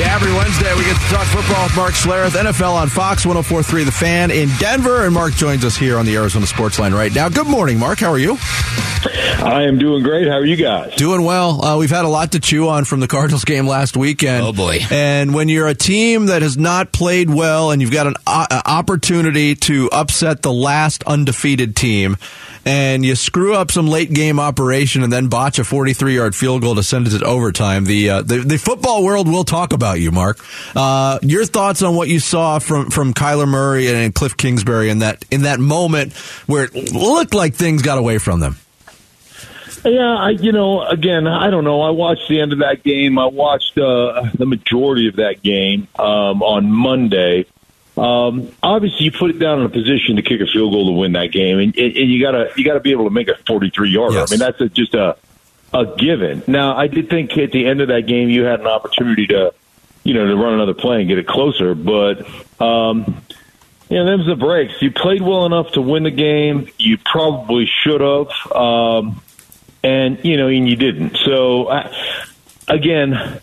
Yeah, every Wednesday we get to talk football with Mark Schlereth, NFL on Fox 1043 The Fan in Denver. And Mark joins us here on the Arizona Sports Line right now. Good morning, Mark. How are you? I am doing great. How are you guys? Doing well. Uh, we've had a lot to chew on from the Cardinals game last weekend. Oh, boy. And when you're a team that has not played well and you've got an uh, opportunity to upset the last undefeated team, and you screw up some late game operation and then botch a 43 yard field goal to send it to overtime, the, uh, the, the football world will talk about you, Mark. Uh, your thoughts on what you saw from, from Kyler Murray and Cliff Kingsbury in that, in that moment where it looked like things got away from them? Yeah, I, you know, again, I don't know. I watched the end of that game. I watched uh, the majority of that game um, on Monday. Um, obviously, you put it down in a position to kick a field goal to win that game, and, and you gotta you gotta be able to make a 43 yarder. Yes. I mean, that's a, just a a given. Now, I did think at the end of that game you had an opportunity to, you know, to run another play and get it closer, but. Um, you know, them's the breaks. You played well enough to win the game. You probably should have, um, and you know, and you didn't. So, I, again,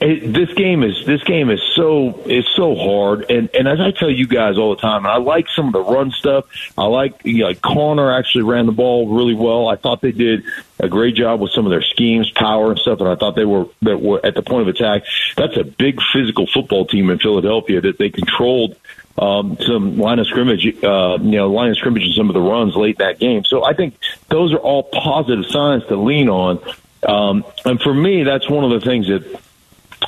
it, this game is this game is so is so hard, and and as I tell you guys all the time, I like some of the run stuff. I like you know, like Conner actually ran the ball really well. I thought they did a great job with some of their schemes, power and stuff, and I thought they were that were at the point of attack. That's a big physical football team in Philadelphia that they controlled um, some line of scrimmage, uh, you know, line of scrimmage and some of the runs late that game. So I think those are all positive signs to lean on. Um, and for me, that's one of the things that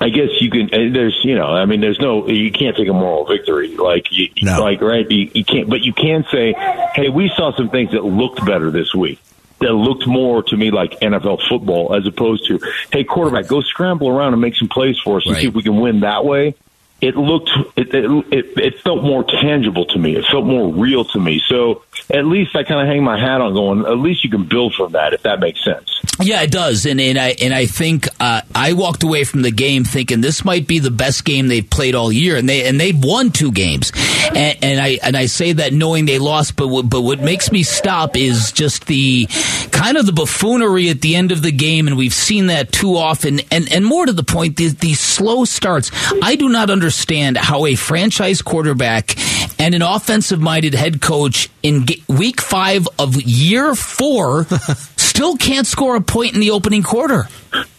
I guess you can. uh, There's, you know, I mean, there's no, you can't take a moral victory, like, you, No. like, right? You, you can't, but you can say, hey, we saw some things that looked better this week. That looked more to me like NFL football as opposed to, hey, quarterback, go scramble around and make some plays for us and Right. see if we can win that way. It looked, it, it, it, it felt more tangible to me. It felt more real to me. So at least I kind of hang my hat on going, at least you can build from that, if that makes sense. Yeah, it does, and and I and I think uh, I walked away from the game thinking this might be the best game they've played all year, and they and they've won two games, and, and I and I say that knowing they lost, but what, but what makes me stop is just the kind of the buffoonery at the end of the game, and we've seen that too often, and and more to the point, these, these slow starts. I do not understand how a franchise quarterback and an offensive minded head coach in week five of year four still can't score a point in the opening quarter.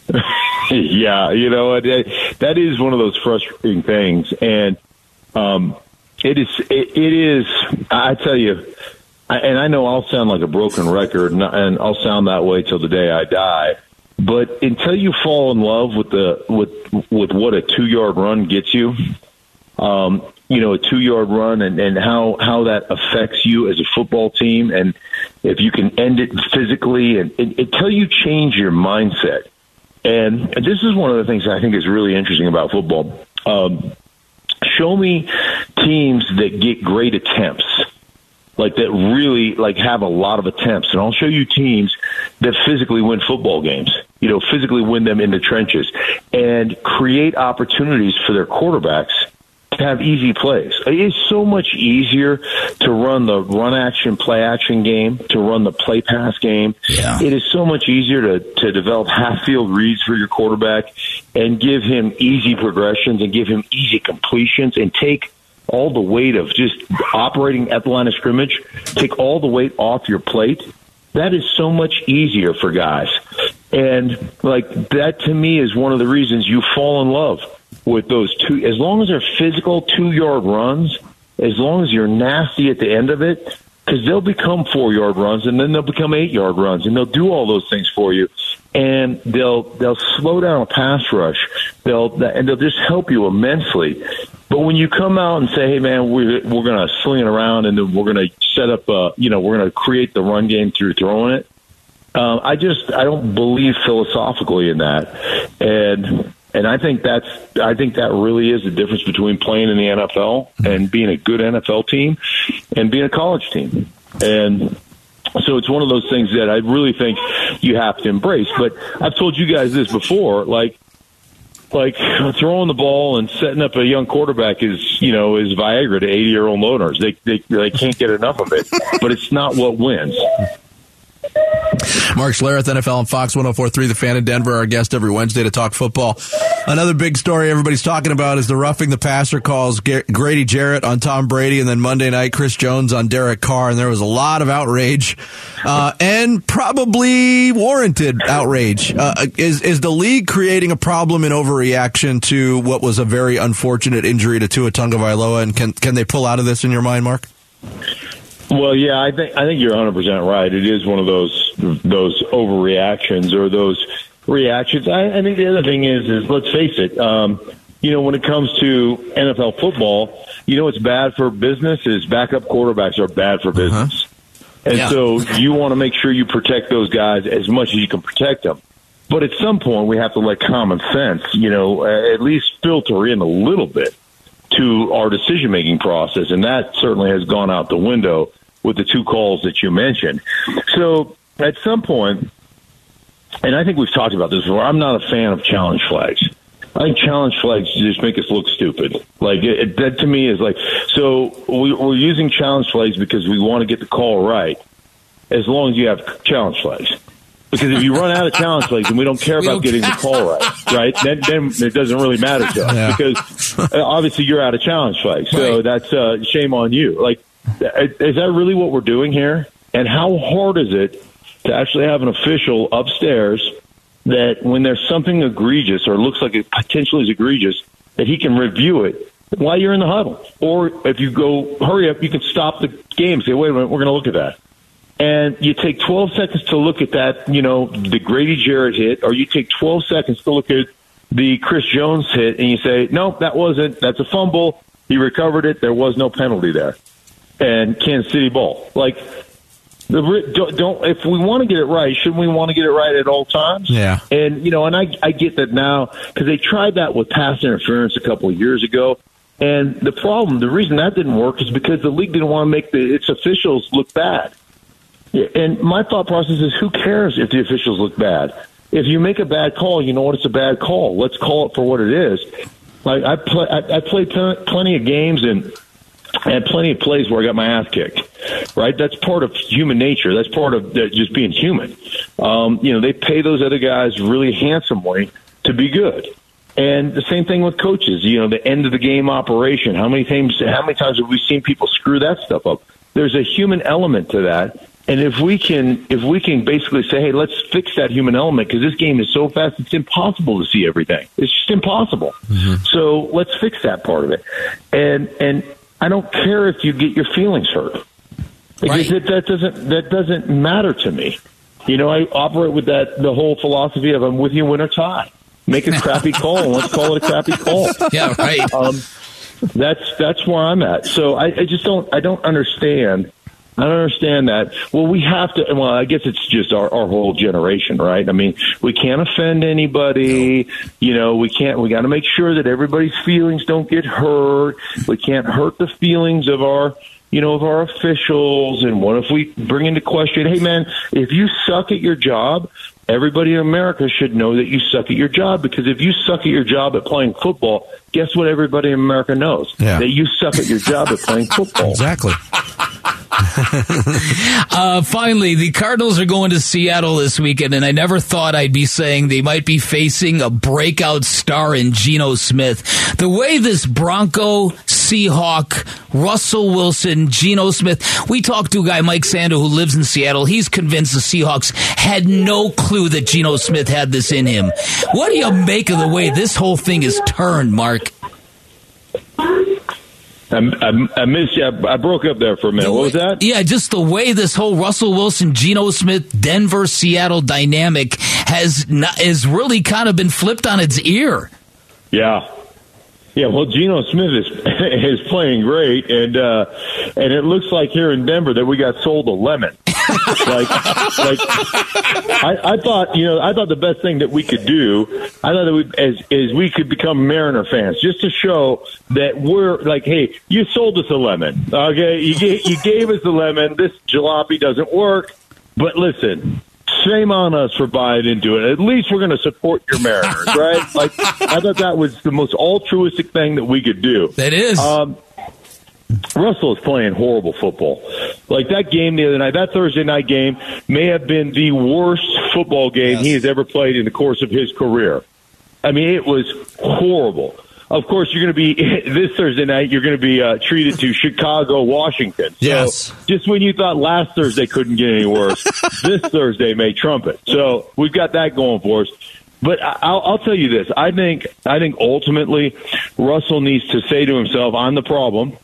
yeah, you know? That that is one of those frustrating things, and um, it is. It, it is. I tell you, I, and I know I'll sound like a broken record, and, and I'll sound that way till the day I die. But until you fall in love with the with with what a two yard run gets you, um, you know, a two yard run and, and how, how that affects you as a football team. And if you can end it physically and, and until you change your mindset. And this is one of the things I think is really interesting about football. Um, show me teams that get great attempts like that really like have a lot of attempts and I'll show you teams that physically win football games you know physically win them in the trenches and create opportunities for their quarterbacks have easy plays it is so much easier to run the run action play action game to run the play pass game Yeah. it is so much easier to, to develop half field reads for your quarterback and give him easy progressions and give him easy completions and take all the weight of just operating at the line of scrimmage, take all the weight off your plate. That is so much easier for guys. And like that to me is one of the reasons you fall in love with those two. As long as they're physical two yard runs, as long as you're nasty at the end of it, because they'll become four yard runs and then they'll become eight yard runs and they'll do all those things for you. And they'll they'll slow down a pass rush. They'll and they'll just help you immensely. But when you come out and say, "Hey, man, we're we're going to sling it around and then we're going to set up, uh, you know, we're going to create the run game through throwing it," um, I just I don't believe philosophically in that, and and I think that's I think that really is the difference between playing in the NFL mm-hmm. and being a good NFL team and being a college team, and so it's one of those things that I really think you have to embrace. But I've told you guys this before, like like throwing the ball and setting up a young quarterback is you know is Viagra to eighty year old owners. They they they can't get enough of it, but it's not what wins. Mark Schlereth, NFL and Fox 1043, The Fan in Denver, our guest every Wednesday to talk football. Another big story everybody's talking about is the roughing the passer calls Grady Jarrett on Tom Brady, and then Monday night Chris Jones on Derek Carr, and there was a lot of outrage uh, and probably warranted outrage. Uh, is is the league creating a problem in overreaction to what was a very unfortunate injury to Tua Tagovailoa, and can can they pull out of this in your mind, Mark? Well, yeah, I think I think you're 100 percent right. It is one of those those overreactions or those reactions. I, I think the other thing is is let's face it. Um, you know, when it comes to NFL football, you know what's bad for business is backup quarterbacks are bad for uh-huh. business. Uh-huh. And yeah. so you want to make sure you protect those guys as much as you can protect them. But at some point, we have to let common sense, you know, at least filter in a little bit to our decision making process. And that certainly has gone out the window with the two calls that you mentioned. So at some point, and I think we've talked about this before, I'm not a fan of challenge flags. I think challenge flags just make us look stupid. Like it, it, that to me is like so we, we're using challenge flags because we want to get the call right. As long as you have challenge flags, because if you run out of challenge flags and we don't care we about don't getting care. the call right, right, then then it doesn't really matter to us yeah. because uh, obviously you're out of challenge flags. So right. that's uh, shame on you. Like, is that really what we're doing here? And how hard is it to actually have an official upstairs that when there's something egregious or looks like it potentially is egregious, that he can review it while you're in the huddle. Or if you go, hurry up, you can stop the game. Say, wait a minute, we're going to look at that. And you take 12 seconds to look at that, you know, the Grady Jarrett hit, or you take 12 seconds to look at the Chris Jones hit, and you say, no, that wasn't. That's a fumble. He recovered it. There was no penalty there. And Kansas City ball. Like, the, don't, don't if we want to get it right, shouldn't we want to get it right at all times? Yeah. And you know, and I I get that now because they tried that with pass interference a couple of years ago. And the problem, the reason that didn't work is because the league didn't want to make the, its officials look bad. And my thought process is, who cares if the officials look bad? If you make a bad call, you know what? It's a bad call. Let's call it for what it is. Like I play, I, I played plenty of games and had plenty of plays where I got my ass kicked. Right, that's part of human nature. That's part of just being human. Um, you know, they pay those other guys really handsomely to be good. And the same thing with coaches. You know, the end of the game operation. How many times? How many times have we seen people screw that stuff up? There's a human element to that, and if we can, if we can basically say, hey, let's fix that human element because this game is so fast, it's impossible to see everything. It's just impossible. Mm-hmm. So let's fix that part of it. And and I don't care if you get your feelings hurt because right. that doesn't that doesn't matter to me. You know, I operate with that the whole philosophy of I'm with you win or tie. Make a crappy call and let's call it a crappy call. Yeah, right. Um, that's that's where I'm at. So I, I just don't I don't understand. I don't understand that. Well, we have to. Well, I guess it's just our, our whole generation, right? I mean, we can't offend anybody. You know, we can't. We got to make sure that everybody's feelings don't get hurt. We can't hurt the feelings of our you know, of our officials? And what if we bring into question, hey, man, if you suck at your job, everybody in America should know that you suck at your job because if you suck at your job at playing football, guess what everybody in America knows? Yeah. That you suck at your job at playing football. Exactly. uh, finally, the Cardinals are going to Seattle this weekend, and I never thought I'd be saying they might be facing a breakout star in Geno Smith. The way this Bronco, Seahawk, Russell Wilson, Geno Smith, we talked to a guy, Mike Sander, who lives in Seattle. He's convinced the Seahawks had no clue that Geno Smith had this in him. What do you make of the way this whole thing is turned, Mark? I, I, I missed you. I, I, broke up there for a minute. What was that? Yeah, just the way this whole Russell Wilson, Geno Smith, Denver, Seattle dynamic has not, has really kind of been flipped on its ear. Yeah, yeah, well, Geno Smith is is playing great, and uh, and it looks like here in Denver that we got sold a lemon. Like, like I, I thought, you know, I thought the best thing that we could do, I thought that we, as is we could become Mariner fans, just to show that we're like, hey, you sold us a lemon, okay? You gave, you gave us a lemon. This jalopy doesn't work, but listen, shame on us for buying into it. At least we're going to support your Mariners, right? Like I thought that was the most altruistic thing that we could do. That is. Um, Russell is playing horrible football. Like that game the other night, that Thursday night game may have been the worst football game he has ever played in the course of his career. I mean, it was horrible. Of course, you're going to be this Thursday night. You're going to be uh, treated to Chicago, Washington. So Yes. just when you thought last Thursday couldn't get any worse, this Thursday may trump it. So we've got that going for us. But I'll, I'll tell you this: I think I think ultimately Russell needs to say to himself, "I'm the problem,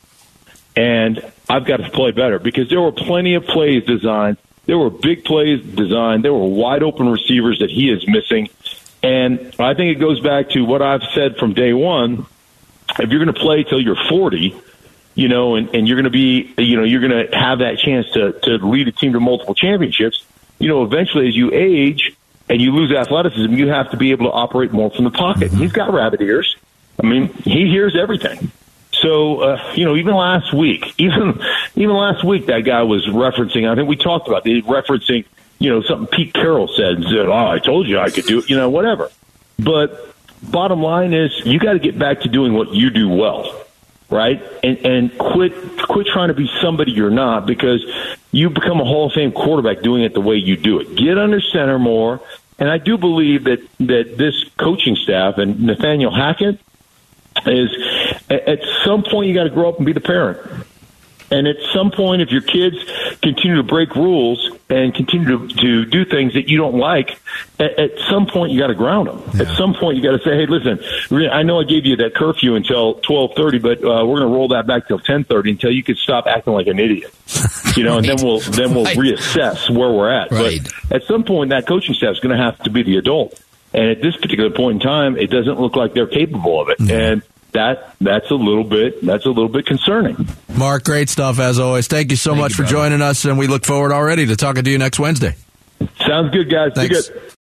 and I've got to play better." Because there were plenty of plays designed, there were big plays designed, there were wide open receivers that he is missing, and I think it goes back to what I've said from day one if you're going to play till you're 40, you know, and, and you're going to be, you know, you're going to have that chance to, to lead a team to multiple championships, you know, eventually as you age and you lose athleticism, you have to be able to operate more from the pocket. Mm-hmm. He's got rabbit ears. I mean, he hears everything. So, uh, you know, even last week, even even last week, that guy was referencing. I think we talked about it, referencing, you know, something Pete Carroll said. Said, "Oh, I told you I could do it," you know, whatever. But bottom line is, you got to get back to doing what you do well, right? And and quit quit trying to be somebody you're not because you become a Hall of Fame quarterback doing it the way you do it. Get under center more. And I do believe that that this coaching staff and Nathaniel Hackett is at some point you got to grow up and be the parent. And at some point, if your kids continue to break rules and continue to, to do things that you don't like, at, at some point you got to ground them. At some point you got to say, "Hey, listen, I know I gave you that curfew until twelve thirty, but uh, we're going to roll that back till ten thirty until you can stop acting like an idiot." You know, and then we'll then we'll Right. reassess where we're at. Right. But at some point, that coaching staff is going to have to be the adult. And at this particular point in time, it doesn't look like they're capable of it. And that that's a little bit that's a little bit concerning. Mark, great stuff as always. Thank you so Thank much you, for brother. joining us, and we look forward already to talking to you next Wednesday. Sounds good, guys. Be Thanks. good.